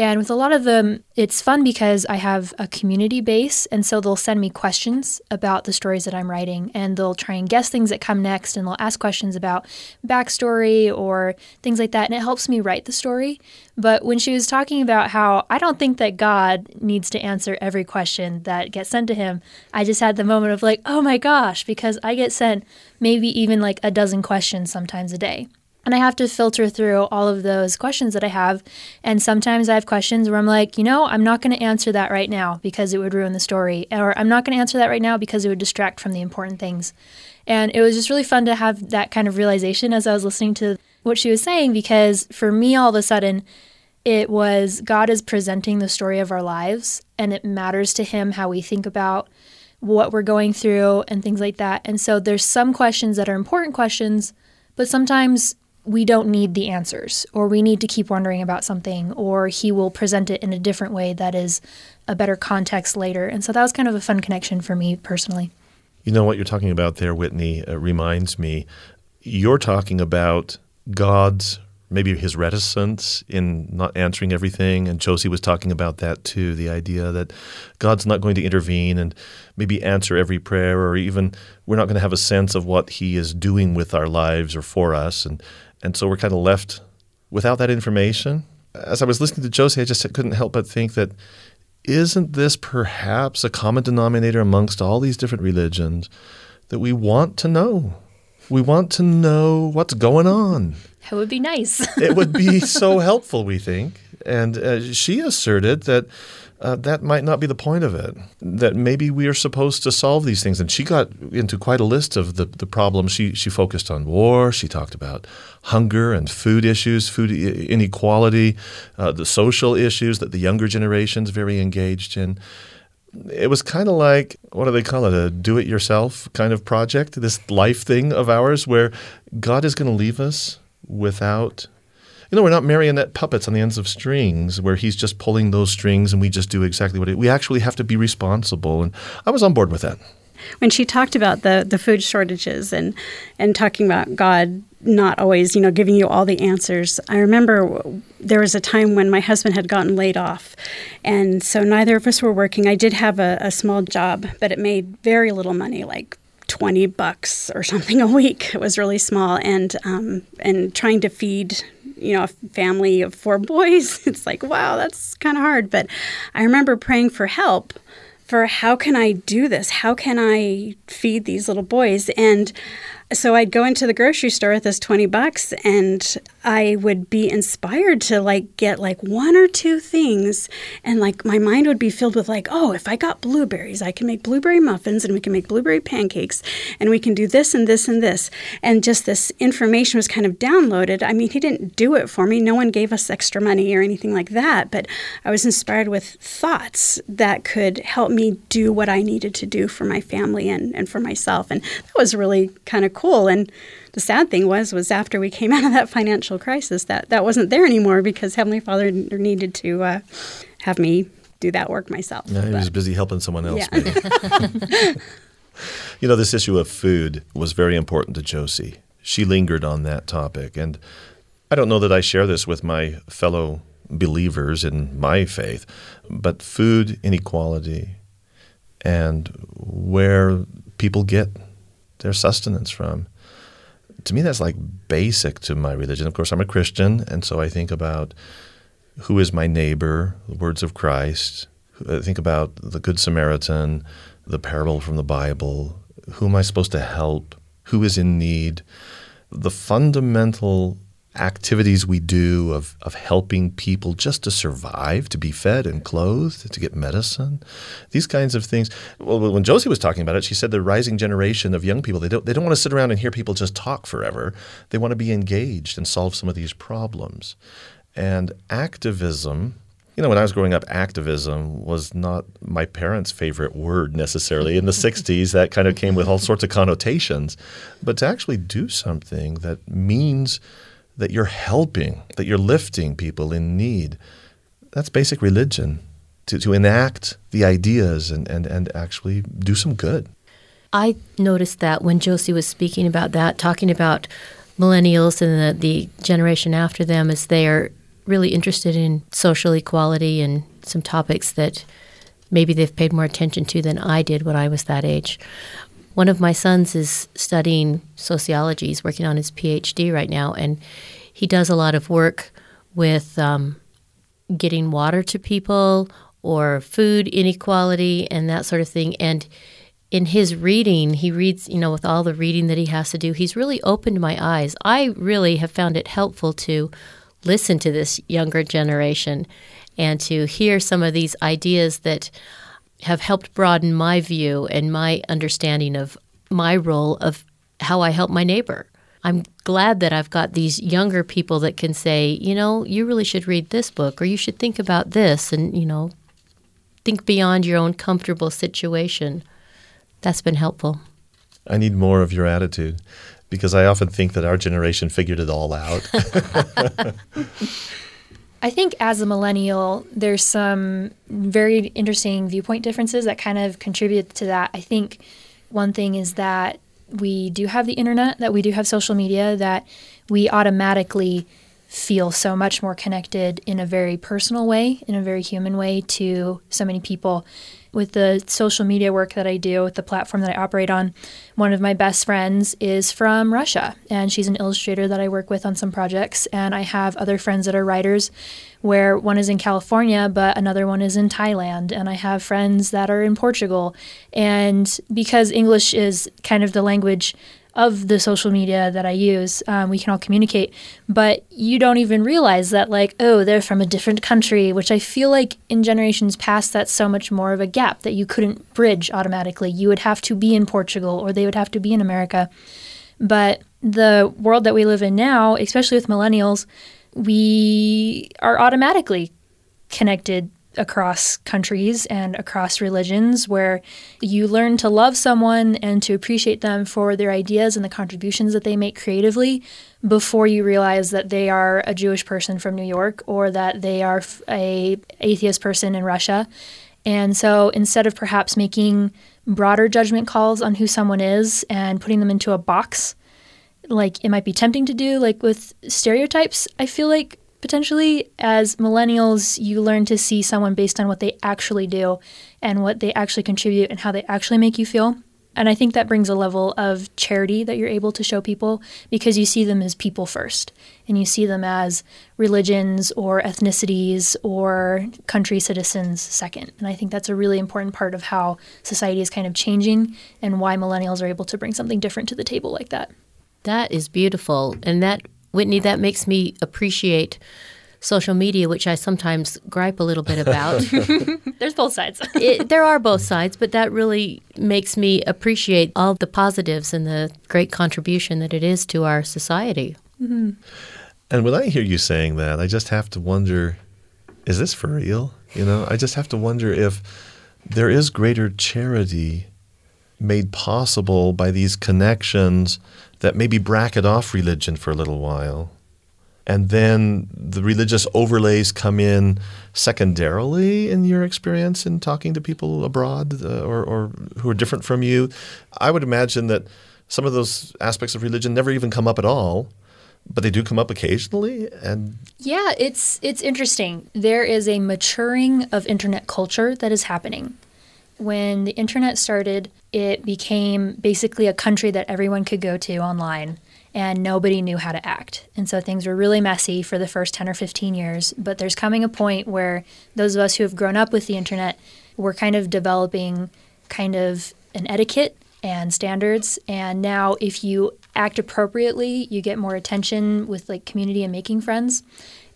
And with a lot of them, it's fun because I have a community base. And so they'll send me questions about the stories that I'm writing, and they'll try and guess things that come next, and they'll ask questions about backstory or things like that. And it helps me write the story. But when she was talking about how I don't think that God needs to answer every question that gets sent to him, I just had the moment of like, oh my gosh, because I get sent maybe even like a dozen questions sometimes a day. And I have to filter through all of those questions that I have. And sometimes I have questions where I'm like, you know, I'm not going to answer that right now because it would ruin the story. Or I'm not going to answer that right now because it would distract from the important things. And it was just really fun to have that kind of realization as I was listening to what she was saying because for me, all of a sudden, it was God is presenting the story of our lives and it matters to Him how we think about what we're going through and things like that. And so there's some questions that are important questions, but sometimes we don't need the answers, or we need to keep wondering about something, or he will present it in a different way that is a better context later. And so that was kind of a fun connection for me personally. You know what you're talking about there, Whitney, uh, reminds me. You're talking about God's maybe his reticence in not answering everything. And Josie was talking about that too the idea that God's not going to intervene and maybe answer every prayer, or even we're not going to have a sense of what he is doing with our lives or for us. And and so we're kind of left without that information. As I was listening to Josie, I just couldn't help but think that isn't this perhaps a common denominator amongst all these different religions that we want to know? We want to know what's going on. That would be nice. it would be so helpful, we think. And uh, she asserted that uh, that might not be the point of it. That maybe we are supposed to solve these things. And she got into quite a list of the, the problems. She, she focused on war. She talked about hunger and food issues, food inequality, uh, the social issues that the younger generation's very engaged in. It was kind of like, what do they call it, a do it yourself kind of project, this life thing of ours where God is going to leave us without you know, we're not marionette puppets on the ends of strings where he's just pulling those strings and we just do exactly what it, we actually have to be responsible. And I was on board with that. When she talked about the, the food shortages and, and talking about God not always, you know, giving you all the answers. I remember there was a time when my husband had gotten laid off, and so neither of us were working. I did have a, a small job, but it made very little money, like 20 bucks or something a week. It was really small, and um, and trying to feed you know, a family of four boys, it's like, wow, that's kind of hard. But I remember praying for help for how can I do this? How can I feed these little boys? And so I'd go into the grocery store with this 20 bucks and I would be inspired to like get like one or two things and like my mind would be filled with like, oh, if I got blueberries, I can make blueberry muffins and we can make blueberry pancakes and we can do this and this and this. And just this information was kind of downloaded. I mean, he didn't do it for me. No one gave us extra money or anything like that, but I was inspired with thoughts that could help me do what I needed to do for my family and, and for myself. And that was really kind of cool. And the sad thing was, was after we came out of that financial crisis, that that wasn't there anymore because Heavenly Father needed to uh, have me do that work myself. Yeah, he but, was busy helping someone else. Yeah. you know, this issue of food was very important to Josie. She lingered on that topic, and I don't know that I share this with my fellow believers in my faith, but food inequality and where people get their sustenance from. To me, that's like basic to my religion. Of course, I'm a Christian, and so I think about who is my neighbor, the words of Christ. I think about the Good Samaritan, the parable from the Bible. Who am I supposed to help? Who is in need? The fundamental activities we do of, of helping people just to survive, to be fed and clothed, to get medicine, these kinds of things. Well, when Josie was talking about it, she said the rising generation of young people, they don't, they don't want to sit around and hear people just talk forever. They want to be engaged and solve some of these problems. And activism, you know, when I was growing up, activism was not my parents' favorite word necessarily. In the 60s, that kind of came with all sorts of connotations. But to actually do something that means – that you're helping, that you're lifting people in need. That's basic religion, to, to enact the ideas and, and, and actually do some good. I noticed that when Josie was speaking about that, talking about millennials and the, the generation after them, as they are really interested in social equality and some topics that maybe they've paid more attention to than I did when I was that age. One of my sons is studying sociology. He's working on his PhD right now, and he does a lot of work with um, getting water to people or food inequality and that sort of thing. And in his reading, he reads, you know, with all the reading that he has to do, he's really opened my eyes. I really have found it helpful to listen to this younger generation and to hear some of these ideas that have helped broaden my view and my understanding of my role of how I help my neighbor. I'm glad that I've got these younger people that can say, you know, you really should read this book or you should think about this and, you know, think beyond your own comfortable situation. That's been helpful. I need more of your attitude because I often think that our generation figured it all out. I think as a millennial, there's some very interesting viewpoint differences that kind of contribute to that. I think one thing is that we do have the internet, that we do have social media, that we automatically feel so much more connected in a very personal way, in a very human way to so many people with the social media work that I do, with the platform that I operate on, one of my best friends is from Russia, and she's an illustrator that I work with on some projects. And I have other friends that are writers, where one is in California, but another one is in Thailand. And I have friends that are in Portugal. And because English is kind of the language of the social media that I use. Um, we can all communicate, but you don't even realize that, like, oh, they're from a different country, which I feel like in generations past, that's so much more of a gap that you couldn't bridge automatically. You would have to be in Portugal or they would have to be in America. But the world that we live in now, especially with millennials, we are automatically connected across countries and across religions where you learn to love someone and to appreciate them for their ideas and the contributions that they make creatively before you realize that they are a Jewish person from New York or that they are a atheist person in Russia. And so instead of perhaps making broader judgment calls on who someone is and putting them into a box like it might be tempting to do like with stereotypes, I feel like potentially as millennials you learn to see someone based on what they actually do and what they actually contribute and how they actually make you feel And I think that brings a level of charity that you're able to show people because you see them as people first and you see them as religions or ethnicities or country citizens second. And I think that's a really important part of how society is kind of changing and why millennials are able to bring something different to the table like that. That is beautiful. And that, Whitney, that makes me appreciate social media, which I sometimes gripe a little bit about. There's both sides. it, there are both sides, but that really makes me appreciate all the positives and the great contribution that it is to our society. Mm-hmm. And when I hear you saying that, I just have to wonder is this for real? You know, I just have to wonder if there is greater charity made possible by these connections that maybe bracket off religion for a little while and then the religious overlays come in secondarily in your experience in talking to people abroad uh, or, or who are different from you. I would imagine that some of those aspects of religion never even come up at all but they do come up occasionally and yeah it's it's interesting there is a maturing of internet culture that is happening when the internet started it became basically a country that everyone could go to online and nobody knew how to act. And so things were really messy for the first 10 or 15 years. But there's coming a point where those of us who have grown up with the internet, we're kind of developing kind of an etiquette and standards. And now, if you act appropriately, you get more attention with like community and making friends.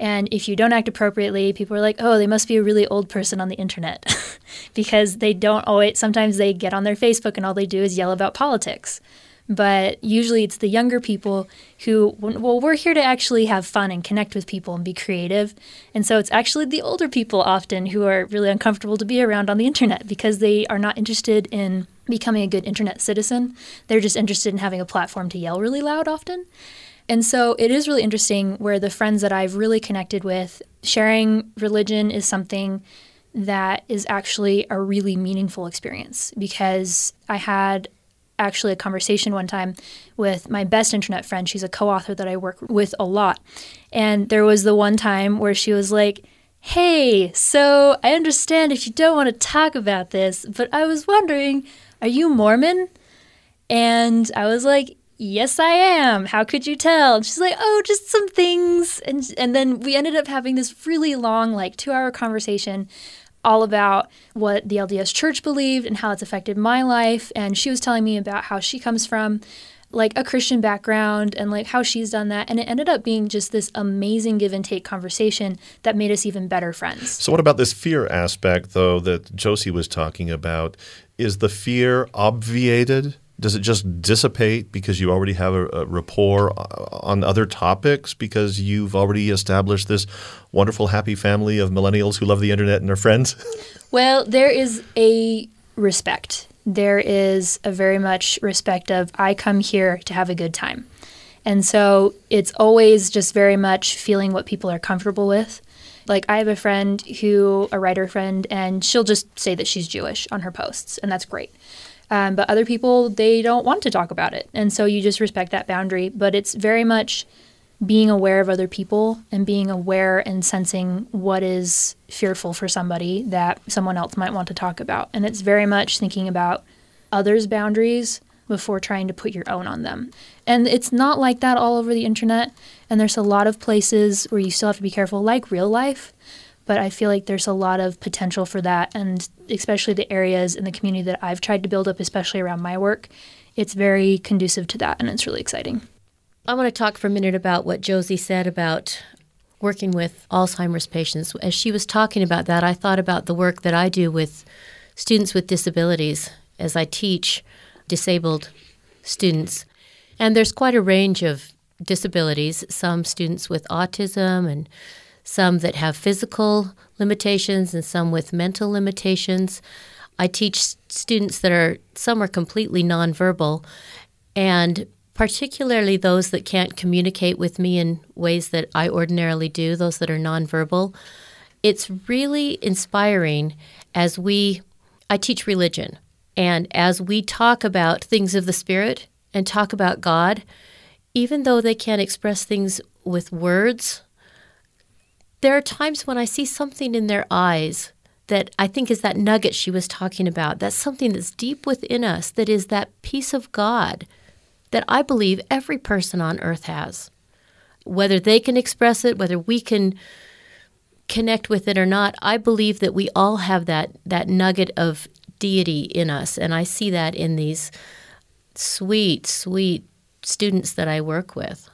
And if you don't act appropriately, people are like, oh, they must be a really old person on the internet. Because they don't always, sometimes they get on their Facebook and all they do is yell about politics. But usually it's the younger people who well we're here to actually have fun and connect with people and be creative. And so it's actually the older people often who are really uncomfortable to be around on the internet because they are not interested in becoming a good internet citizen. They're just interested in having a platform to yell really loud often and so it is really interesting where the friends that I've really connected with sharing religion is something that is actually a really meaningful experience because I had actually a conversation one time with my best internet friend. She's a co author that I work with a lot. And there was the one time where she was like, Hey, so I understand if you don't want to talk about this, but I was wondering, are you Mormon? And I was like, Yes, I am. How could you tell? And she's like, Oh, just some things. And, and then we ended up having this really long, like two hour conversation all about what the LDS church believed and how it's affected my life. And she was telling me about how she comes from like a Christian background and like how she's done that. And it ended up being just this amazing give and take conversation that made us even better friends. So, what about this fear aspect, though, that Josie was talking about? Is the fear obviated? Does it just dissipate because you already have a, a, rapport uh, on other topics because you've already established this wonderful, happy family of millennials who love the internet and are friends? well, there is a respect. There is a very much respect of I come here to have a good time. And so it's always just very much feeling what people are comfortable with. Like I have a friend who, a writer friend, and she'll just say that she's Jewish on her posts, and that's great. Um, but other people, they don't want to talk about it. And so you just respect that boundary. But it's very much being aware of other people and being aware and sensing what is fearful for somebody that someone else might want to talk about. And it's very much thinking about others' boundaries before trying to put your own on them. And it's not like that all over the internet. And there's a lot of places where you still have to be careful, like real life but I feel like there's a lot of potential for that, and especially the areas in the community that I've tried to build up, especially around my work, it's very conducive to that, and it's really exciting. I want to talk for a minute about what Josie said about working with Alzheimer's patients. As she was talking about that, I thought about the work that I do with students with disabilities as I teach disabled students. And there's quite a range of disabilities, some students with autism and some that have physical limitations and some with mental limitations. I teach students that are, some are completely nonverbal, and particularly those that can't communicate with me in ways that I ordinarily do, those that are nonverbal. It's really inspiring as we, I teach religion, and as we talk about things of the Spirit and talk about God, even though they can't express things with words, there are times when I see something in their eyes that I think is that nugget she was talking about. That's something that's deep within us, that is that peace of God that I believe every person on earth has. Whether they can express it, whether we can connect with it or not, I believe that we all have that, that nugget of deity in us. And I see that in these sweet, sweet students that I work with.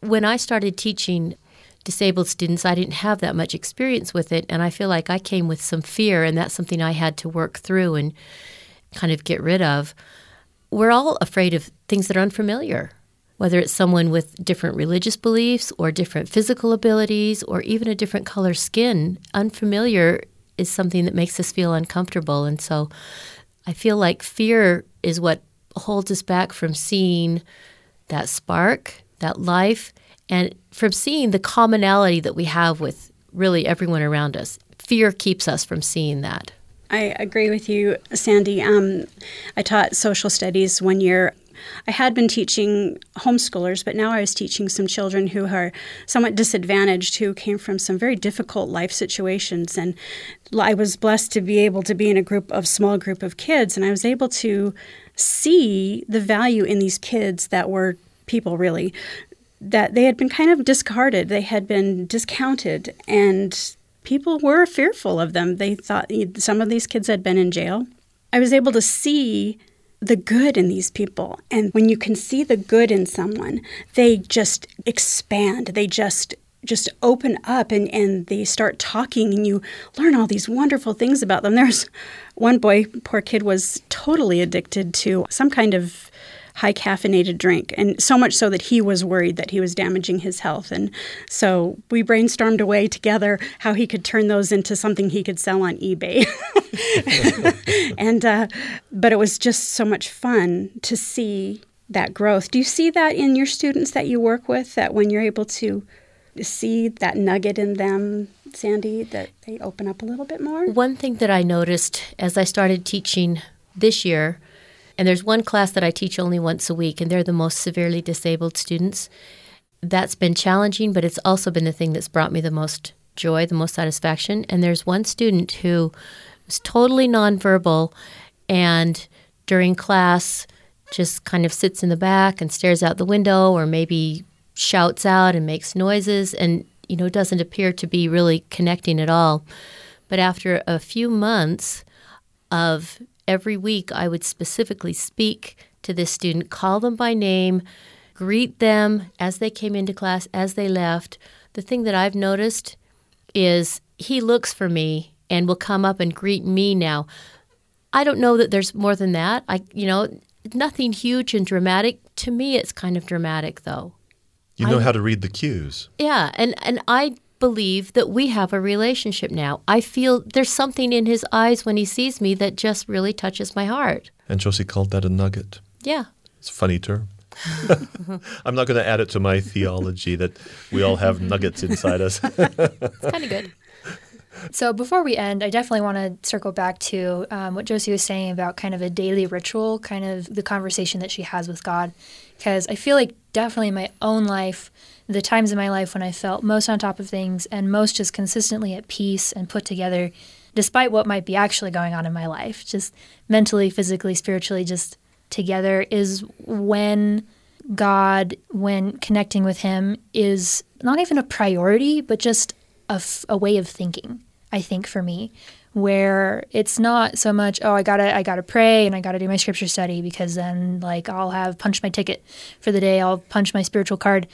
When I started teaching disabled students, I didn't have that much experience with it. And I feel like I came with some fear, and that's something I had to work through and kind of get rid of. We're all afraid of things that are unfamiliar, whether it's someone with different religious beliefs or different physical abilities or even a different color skin. Unfamiliar is something that makes us feel uncomfortable. And so I feel like fear is what holds us back from seeing that spark, that life, and from seeing the commonality that we have with really everyone around us. Fear keeps us from seeing that. I agree with you, Sandy. Um, I taught social studies one year. I had been teaching homeschoolers, but now I was teaching some children who are somewhat disadvantaged, who came from some very difficult life situations. And I was blessed to be able to be in a group of small group of kids, and I was able to see the value in these kids that were people really that they had been kind of discarded, they had been discounted, and people were fearful of them. They thought some of these kids had been in jail. I was able to see the good in these people. And when you can see the good in someone, they just expand. They just just open up and, and they start talking and you learn all these wonderful things about them. There's one boy, poor kid, was totally addicted to some kind of high caffeinated drink, and so much so that he was worried that he was damaging his health. And so we brainstormed away together how he could turn those into something he could sell on eBay. and uh, but it was just so much fun to see that growth. Do you see that in your students that you work with? That when you're able to see that nugget in them, Sandy, that they open up a little bit more? One thing that I noticed as I started teaching this year and there's one class that I teach only once a week, and they're the most severely disabled students. That's been challenging, but it's also been the thing that's brought me the most joy, the most satisfaction. And there's one student who was totally nonverbal and during class just kind of sits in the back and stares out the window or maybe shouts out and makes noises and you know doesn't appear to be really connecting at all. But after a few months of every week I would specifically speak to this student, call them by name, greet them as they came into class, as they left. The thing that I've noticed is he looks for me and will come up and greet me now. I don't know that there's more than that. I you know, nothing huge and dramatic. To me it's kind of dramatic though. You know I, how to read the cues. Yeah, and and I believe that we have a relationship now. I feel there's something in his eyes when he sees me that just really touches my heart. And Josie called that a nugget. Yeah. It's a funny term. I'm not going to add it to my theology that we all have nuggets inside us. it's kind of good. So before we end, I definitely want to circle back to um, what Josie was saying about kind of a daily ritual, kind of the conversation that she has with God, because I feel like definitely in my own life, the times in my life when I felt most on top of things and most just consistently at peace and put together, despite what might be actually going on in my life, just mentally, physically, spiritually, just together, is when God, when connecting with Him, is not even a priority, but just a, f- a way of thinking, I think, for me where it's not so much oh i gotta i gotta pray and i gotta do my scripture study because then like i'll have punched my ticket for the day i'll punch my spiritual card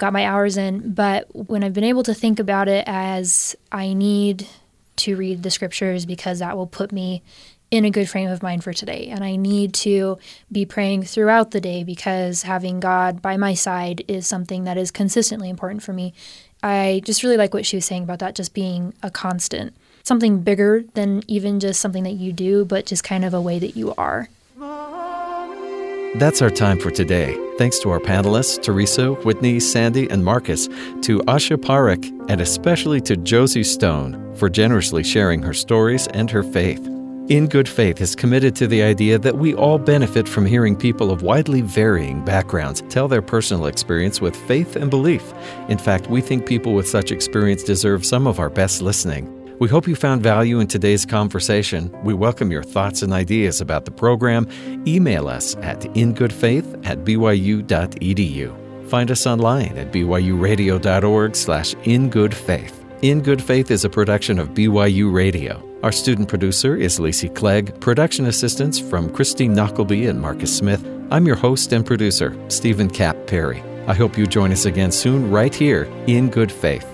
got my hours in. But when I've been able to think about it as I need to read the scriptures because that will put me in a good frame of mind for today. And I need to be praying throughout the day because having God by my side is something that is consistently important for me. I just really like what she was saying about that just being a constant, something bigger than even just something that you do, but just kind of a way that you are. That's our time for today. Thanks to our panelists, Teresa, Whitney, Sandy, and Marcus, to Asha Parekh, and especially to Josie Stone for generously sharing her stories and her faith. In Good Faith is committed to the idea that we all benefit from hearing people of widely varying backgrounds tell their personal experience with faith and belief. In fact, we think people with such experience deserve some of our best listening. We hope you found value in today's conversation. We welcome your thoughts and ideas about the program. Email us at ingoodfaith at byu.edu. Find us online at byuradio.org slash ingoodfaith. In Good Faith is a production of BYU Radio. Our student producer is Lacey Clegg. Production assistance from Christine Knockleby and Marcus Smith. I'm your host and producer, Stephen Cap Perry. I hope you join us again soon right here in Good Faith.